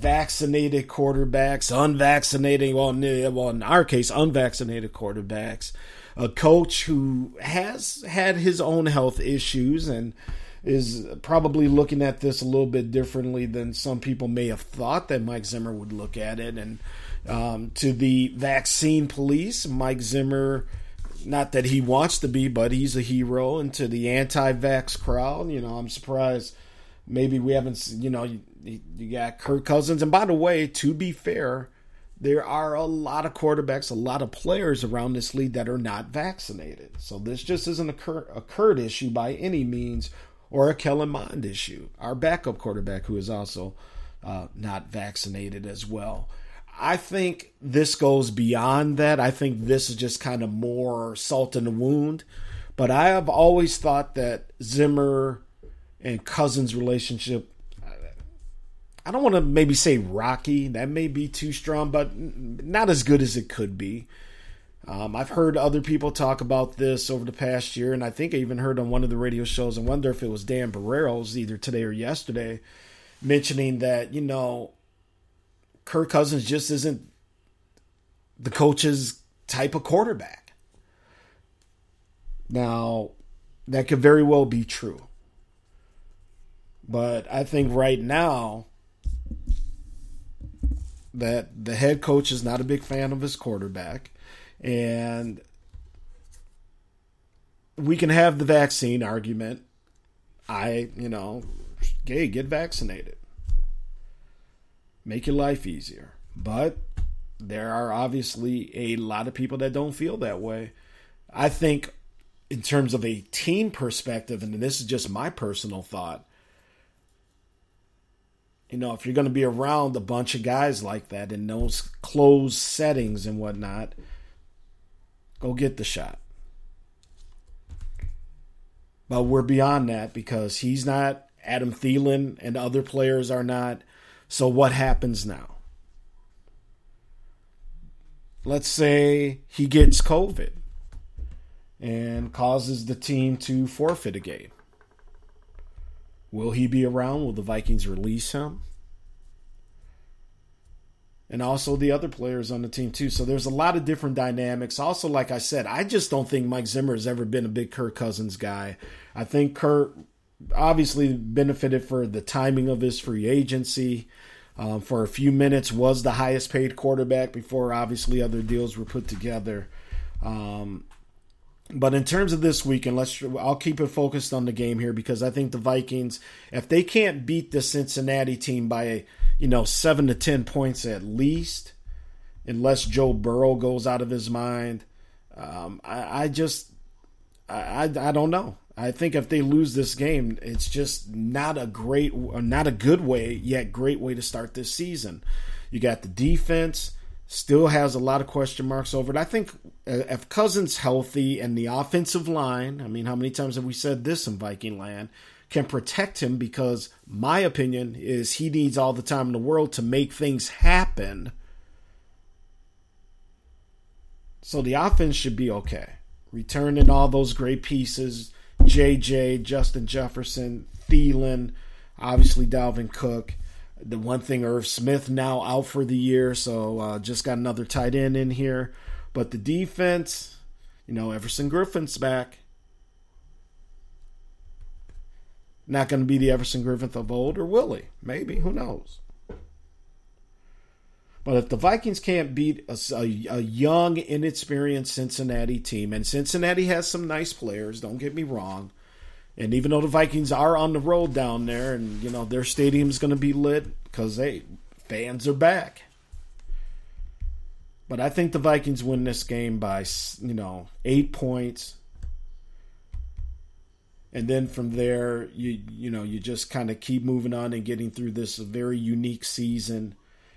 vaccinated quarterbacks, unvaccinated, well, well, in our case, unvaccinated quarterbacks, a coach who has had his own health issues and is probably looking at this a little bit differently than some people may have thought that Mike Zimmer would look at it. And um, to the vaccine police, Mike Zimmer, not that he wants to be, but he's a hero. And to the anti vax crowd, you know, I'm surprised maybe we haven't, you know, you, you got Kirk Cousins. And by the way, to be fair, there are a lot of quarterbacks, a lot of players around this league that are not vaccinated. So this just isn't a Kurt, a Kurt issue by any means or a Kellen Mond issue. Our backup quarterback, who is also uh, not vaccinated as well. I think this goes beyond that. I think this is just kind of more salt in the wound. But I have always thought that Zimmer and Cousins' relationship I don't want to maybe say rocky. That may be too strong, but not as good as it could be. Um, I've heard other people talk about this over the past year, and I think I even heard on one of the radio shows. I wonder if it was Dan Barreiro's either today or yesterday, mentioning that you know, Kirk Cousins just isn't the coach's type of quarterback. Now, that could very well be true, but I think right now that the head coach is not a big fan of his quarterback and we can have the vaccine argument i you know gay, get vaccinated. Make your life easier. But there are obviously a lot of people that don't feel that way. I think, in terms of a team perspective, and this is just my personal thought, you know, if you're going to be around a bunch of guys like that in those closed settings and whatnot, go get the shot. But we're beyond that because he's not, Adam Thielen and other players are not. So what happens now? Let's say he gets COVID and causes the team to forfeit a game. Will he be around? Will the Vikings release him? And also the other players on the team too. So there's a lot of different dynamics. Also, like I said, I just don't think Mike Zimmer has ever been a big Kirk Cousins guy. I think Kirk obviously benefited for the timing of his free agency. Um, for a few minutes, was the highest paid quarterback before obviously other deals were put together. Um, but in terms of this weekend, let's I'll keep it focused on the game here because I think the Vikings, if they can't beat the Cincinnati team by you know seven to ten points at least, unless Joe Burrow goes out of his mind, um, I, I, just I, I I don't know. I think if they lose this game, it's just not a great, not a good way yet great way to start this season. You got the defense still has a lot of question marks over it. I think uh, if Cousins healthy and the offensive line, I mean, how many times have we said this in Viking land, can protect him because my opinion is he needs all the time in the world to make things happen. So the offense should be okay. Returning all those great pieces, JJ, Justin Jefferson, Thielen, obviously Dalvin Cook. The one thing, Irv Smith now out for the year, so uh, just got another tight end in here. But the defense, you know, Everson Griffen's back. Not going to be the Everson Griffin of old, or will he? Maybe. Who knows? But if the Vikings can't beat a, a, a, young, inexperienced Cincinnati team, and Cincinnati has some nice players, don't get me wrong, and even though the Vikings are on the road down there, and you know their stadium's going to be lit because hey, fans are back. But I think the Vikings win this game by you know eight points, and then from there you you know you just kind of keep moving on and getting through this very unique season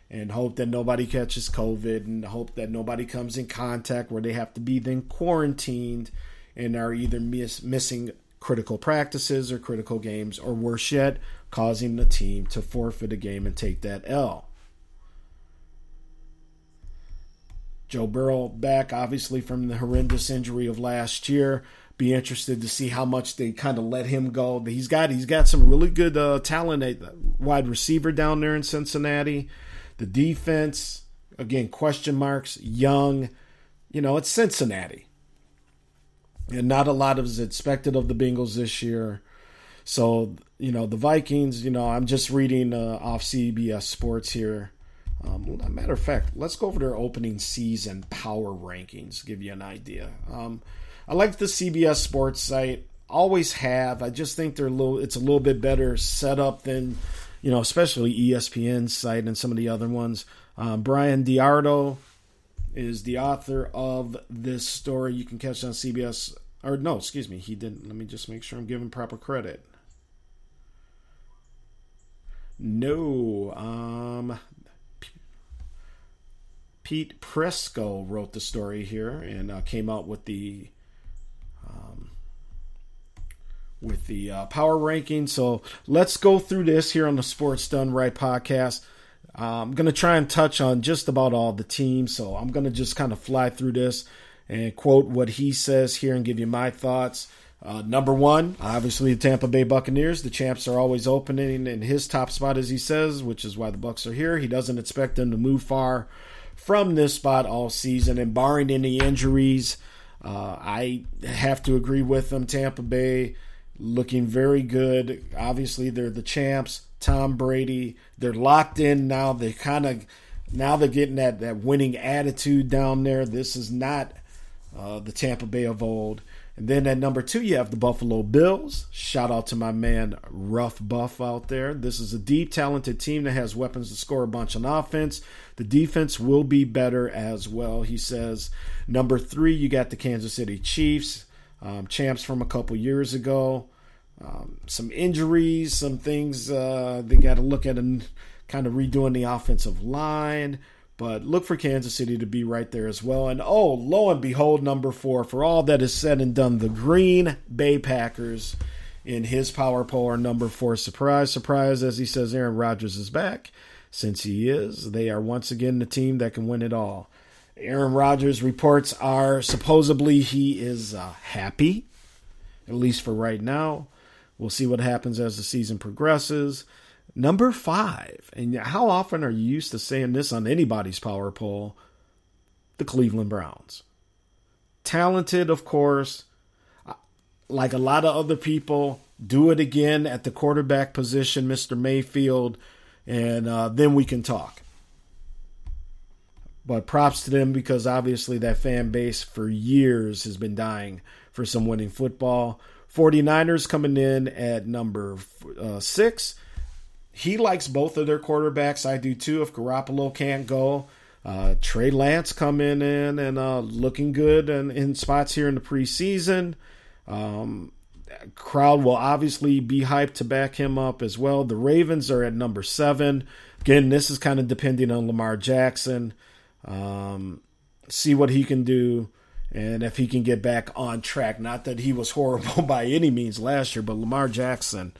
and hope that nobody catches COVID and hope that nobody comes in contact where they have to be then quarantined and are either miss, missing critical practices or critical games, or worse yet, causing the team to forfeit a game and take that L. Joe Burrow back, obviously, from the horrendous injury of last year. Be interested to see how much they kind of let him go. He's got he's got some really good uh, talent at wide receiver down there in Cincinnati. The defense, again, question marks. Young, you know, it's Cincinnati and not a lot is expected of the Bengals this year. So you know the Vikings. You know I'm just reading uh, off CBS Sports here. Um, matter of fact, let's go over their opening season power rankings. Give you an idea. Um, I like the CBS Sports site. Always have. I just think they're a little. It's a little bit better set up than you know, especially ESPN's site and some of the other ones. Um, Bryan DeArdo is the author of this story. You can catch on CBS. Or no, excuse me, he didn't. Let me just make sure I'm giving proper credit. No, um, Pete Prisco wrote the story here and uh, came out with the um, with the uh, power ranking. So let's go through this here on the Sports Done Right podcast. I'm going to try and touch on just about all the teams. So I'm going to just kind of fly through this and quote what he says here and give you my thoughts. Uh, number one, obviously the Tampa Bay Buccaneers. The champs are always opening in his top spot, as he says, which is why the Bucks are here. He doesn't expect them to move far from this spot all season, and barring any injuries, uh, I have to agree with them. Tampa Bay looking very good. Obviously, they're the champs. Tom Brady. They're locked in now. They kind of now they're getting that that winning attitude down there. This is not uh, the Tampa Bay of old. And then at number two, you have the Buffalo Bills. Shout out to my man Rough Buff out there. This is a deep, talented team that has weapons to score a bunch on offense. The defense will be better as well, he says. Number three, you got the Kansas City Chiefs, um, champs from a couple years ago. Um, some injuries, some things uh, they got to look at and kind of redoing the offensive line. But look for Kansas City to be right there as well. And oh, lo and behold, number four, for all that is said and done, the Green Bay Packers in his power poll are number four. Surprise, surprise, as he says, Aaron Rodgers is back. Since he is, they are once again the team that can win it all. Aaron Rodgers reports are supposedly he is uh, happy, at least for right now. We'll see what happens as the season progresses. Number five, and how often are you used to saying this on anybody's power poll? The Cleveland Browns. Talented, of course, like a lot of other people. Do it again at the quarterback position, Mr. Mayfield, and uh, then we can talk. But props to them because obviously that fan base for years has been dying for some winning football. 49ers coming in at number uh, six. He likes both of their quarterbacks. I do too. If Garoppolo can't go, uh, Trey Lance coming in and uh, looking good and in spots here in the preseason. Um, crowd will obviously be hyped to back him up as well. The Ravens are at number seven. Again, this is kind of depending on Lamar Jackson. Um, see what he can do and if he can get back on track. Not that he was horrible by any means last year, but Lamar Jackson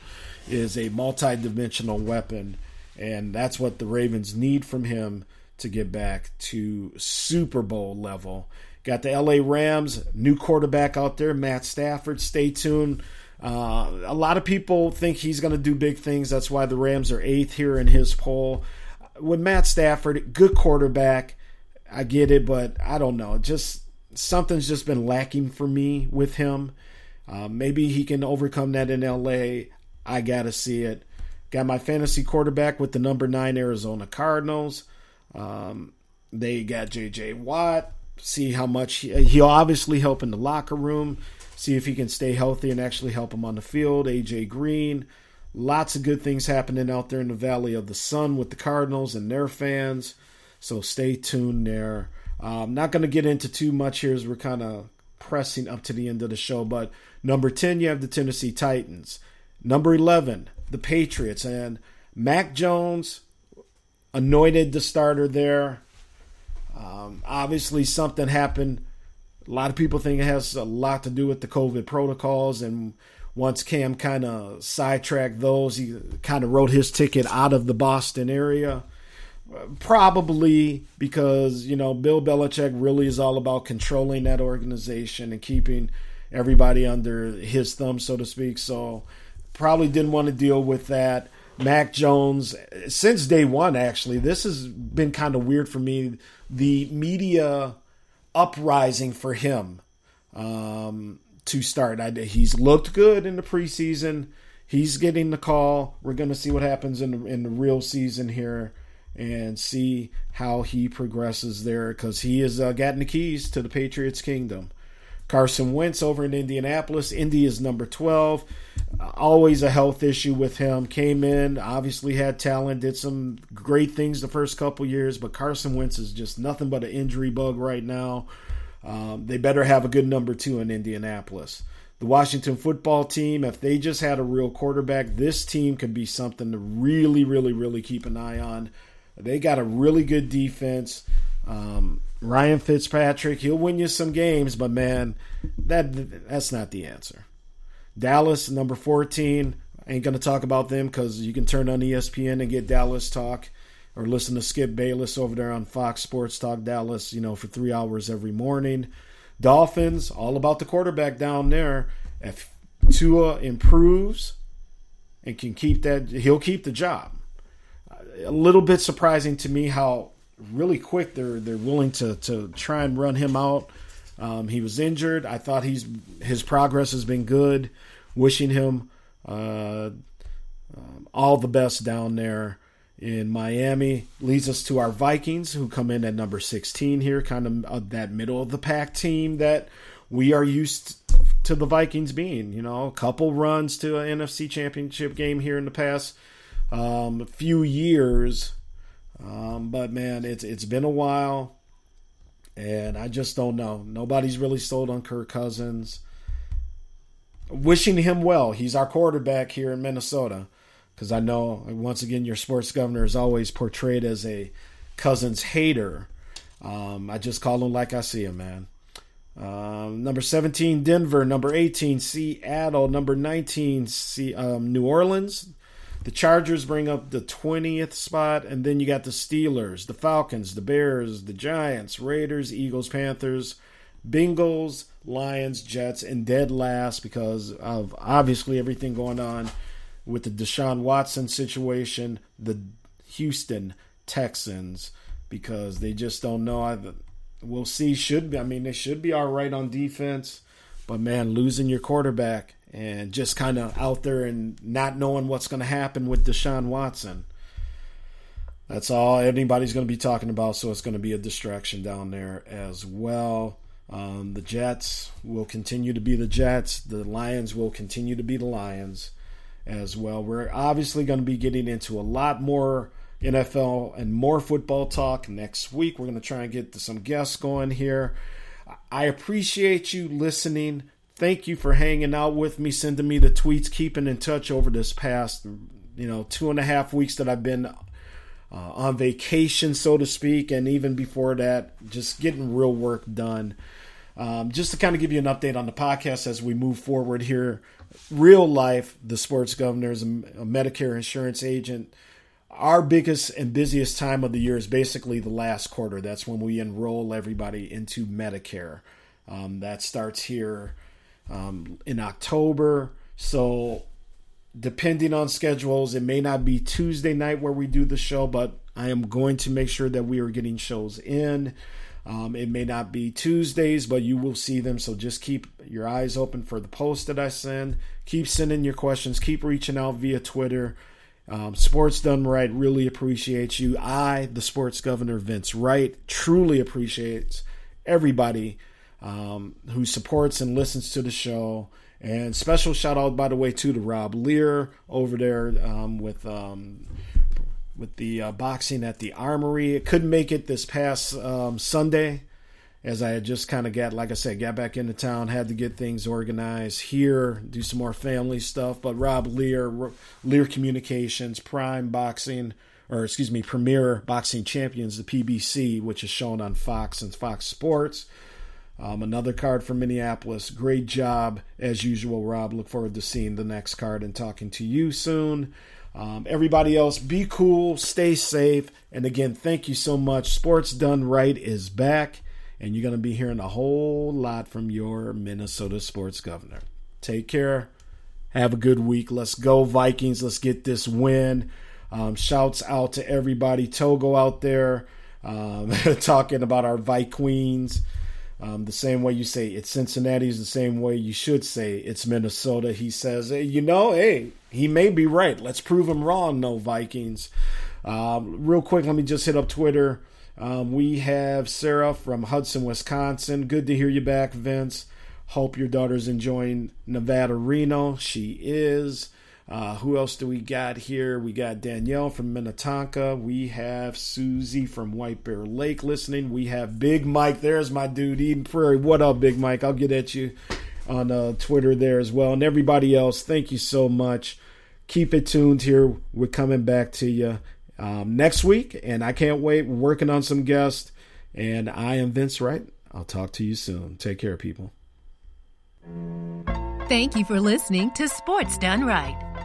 is a multi-dimensional weapon, and that's what the Ravens need from him to get back to Super Bowl level. Got the LA Rams, new quarterback out there, Matt Stafford. Stay tuned. Uh, a lot of people think he's going to do big things. That's why the Rams are eighth here in his poll. With Matt Stafford, good quarterback. I get it, but I don't know. Just something's just been lacking for me with him. Uh, maybe he can overcome that in LA. I got to see it. Got my fantasy quarterback with the number nine Arizona Cardinals. Um, they got J.J. Watt. See how much he, he'll obviously help in the locker room. See if he can stay healthy and actually help him on the field. A.J. Green. Lots of good things happening out there in the Valley of the Sun with the Cardinals and their fans. So stay tuned there. I'm um, not going to get into too much here as we're kind of pressing up to the end of the show. But number 10, you have the Tennessee Titans. Number 11, the Patriots. And Mac Jones, anointed the starter there. Um, obviously, something happened. A lot of people think it has a lot to do with the COVID protocols. And once Cam kind of sidetracked those, he kind of wrote his ticket out of the Boston area. Probably because, you know, Bill Belichick really is all about controlling that organization and keeping everybody under his thumb, so to speak. So probably didn't want to deal with that. Mac Jones, since day one, actually, this has been kind of weird for me. The media uprising for him um, to start. I, he's looked good in the preseason. He's getting the call. We're going to see what happens in the, in the real season here and see how he progresses there because he has uh, gotten the keys to the Patriots' kingdom. Carson Wentz over in Indianapolis. Indy is number 12. always a health issue with him. Came in, obviously had talent, did some great things the first couple years, but Carson Wentz is just nothing but an injury bug right now. Um, they better have a good number two in Indianapolis. The Washington football team, if they just had a real quarterback, this team could be something to really, really, really keep an eye on. They got a really good defense. Um, Ryan Fitzpatrick, he'll win you some games, but man, that that's not the answer. Dallas, number 14. ain't to talk about them because you can turn on ESPN and get Dallas talk or listen to Skip Bayless over there on Fox Sports Talk Dallas, you know, for three hours every morning. Dolphins, all about the quarterback down there. If Tua improves and can keep that, he'll keep the job. A little bit surprising to me how really quick they're they're willing to to try and run him out. Um, he was injured. I thought he's his progress has been good. Wishing him uh, um, all the best down there in Miami. Leads us to our Vikings, who come in at number 16 here, kind of uh, that middle of the pack team that we are used to the Vikings being. You know, a couple runs to an NFC Championship game here in the past um, few years, um, but man, it's it's been a while, and I just don't know. Nobody's really sold on Kirk Cousins. Wishing him well. He's our quarterback here in Minnesota, because I know once again your sports governor is always portrayed as a Cousins hater. Um, I just call him like I see him, man. Um, number 17, Denver. Number 18, Seattle. Number 19, C, um, New Orleans. The Chargers bring up the 20th spot, and then you got the Steelers, the Falcons, the Bears, the Giants, Raiders, Eagles, Panthers, Bengals, Lions, Jets, and dead last because of obviously everything going on with the Deshaun Watson situation, the Houston Texans, because they just don't know. We'll see. Should be. I mean, they should be all right on defense, but man, losing your quarterback and just kind of out there and not knowing what's going to happen with Deshaun Watson. That's all anybody's going to be talking about, so it's going to be a distraction down there as well. Um, the Jets will continue to be the Jets. The Lions will continue to be the Lions as well. We're obviously going to be getting into a lot more NFL and more football talk next week. We're going to try and get some guests going here. I appreciate you listening. Thank you for hanging out with me, sending me the tweets, keeping in touch over this past, you know, two and a half weeks that I've been uh, on vacation, so to speak, and even before that, just getting real work done. Um, just to kind of give you an update on the podcast as we move forward here, real life, the sports governor is a Medicare insurance agent our biggest and busiest time of the year is basically the last quarter. That's when we enroll everybody into Medicare. Um, that starts here um, in October. So, depending on schedules, it may not be Tuesday night where we do the show, but I am going to make sure that we are getting shows in. Um, it may not be Tuesdays, but you will see them. So just keep your eyes open for the post that I send. Keep sending your questions. Keep reaching out via Twitter. Um, sports done right really appreciates you. I, the sports governor Vince Wright, truly appreciates everybody um, who supports and listens to the show. And special shout out, by the way, too, to Rob Lear over there um, with um, with the uh, boxing at the Armory. It couldn't make it this past um, Sunday as I had just kind of got, like I said, got back into town, had to get things organized here, do some more family stuff. But Rob Lear, Lear Communications, Prime Boxing, or excuse me, Premier Boxing Champions, the PBC, which is shown on Fox and Fox Sports. Um, another card from Minneapolis. Great job, as usual, Rob. Look forward to seeing the next card and talking to you soon. Um, everybody else, be cool, stay safe. And again, thank you so much. Sports Done Right is back and you're going to be hearing a whole lot from your Minnesota sports governor. Take care. Have a good week. Let's go, Vikings. Let's get this win. Um, shouts out to everybody. Togo out there um, talking about our Vikings. Um, the same way you say it's Cincinnati is the same way you should say it's Minnesota. He says, hey, you know, hey, he may be right. Let's prove him wrong, no Vikings. Um, real quick, let me just hit up Twitter. Um, we have Sarah from Hudson, Wisconsin. Good to hear you back, Vince. Hope your daughter's enjoying Nevada Reno. She is. Uh, who else do we got here? We got Danielle from Minnetonka. We have Susie from White Bear Lake listening. We have Big Mike. There's my dude, Eden Prairie. What up, Big Mike? I'll get at you on uh, Twitter there as well. And everybody else, thank you so much. Keep it tuned here. We're coming back to you um, next week, and I can't wait. We're working on some guests, and I am Vince Wright. I'll talk to you soon. Take care, people. Thank you for listening to Sports Done Right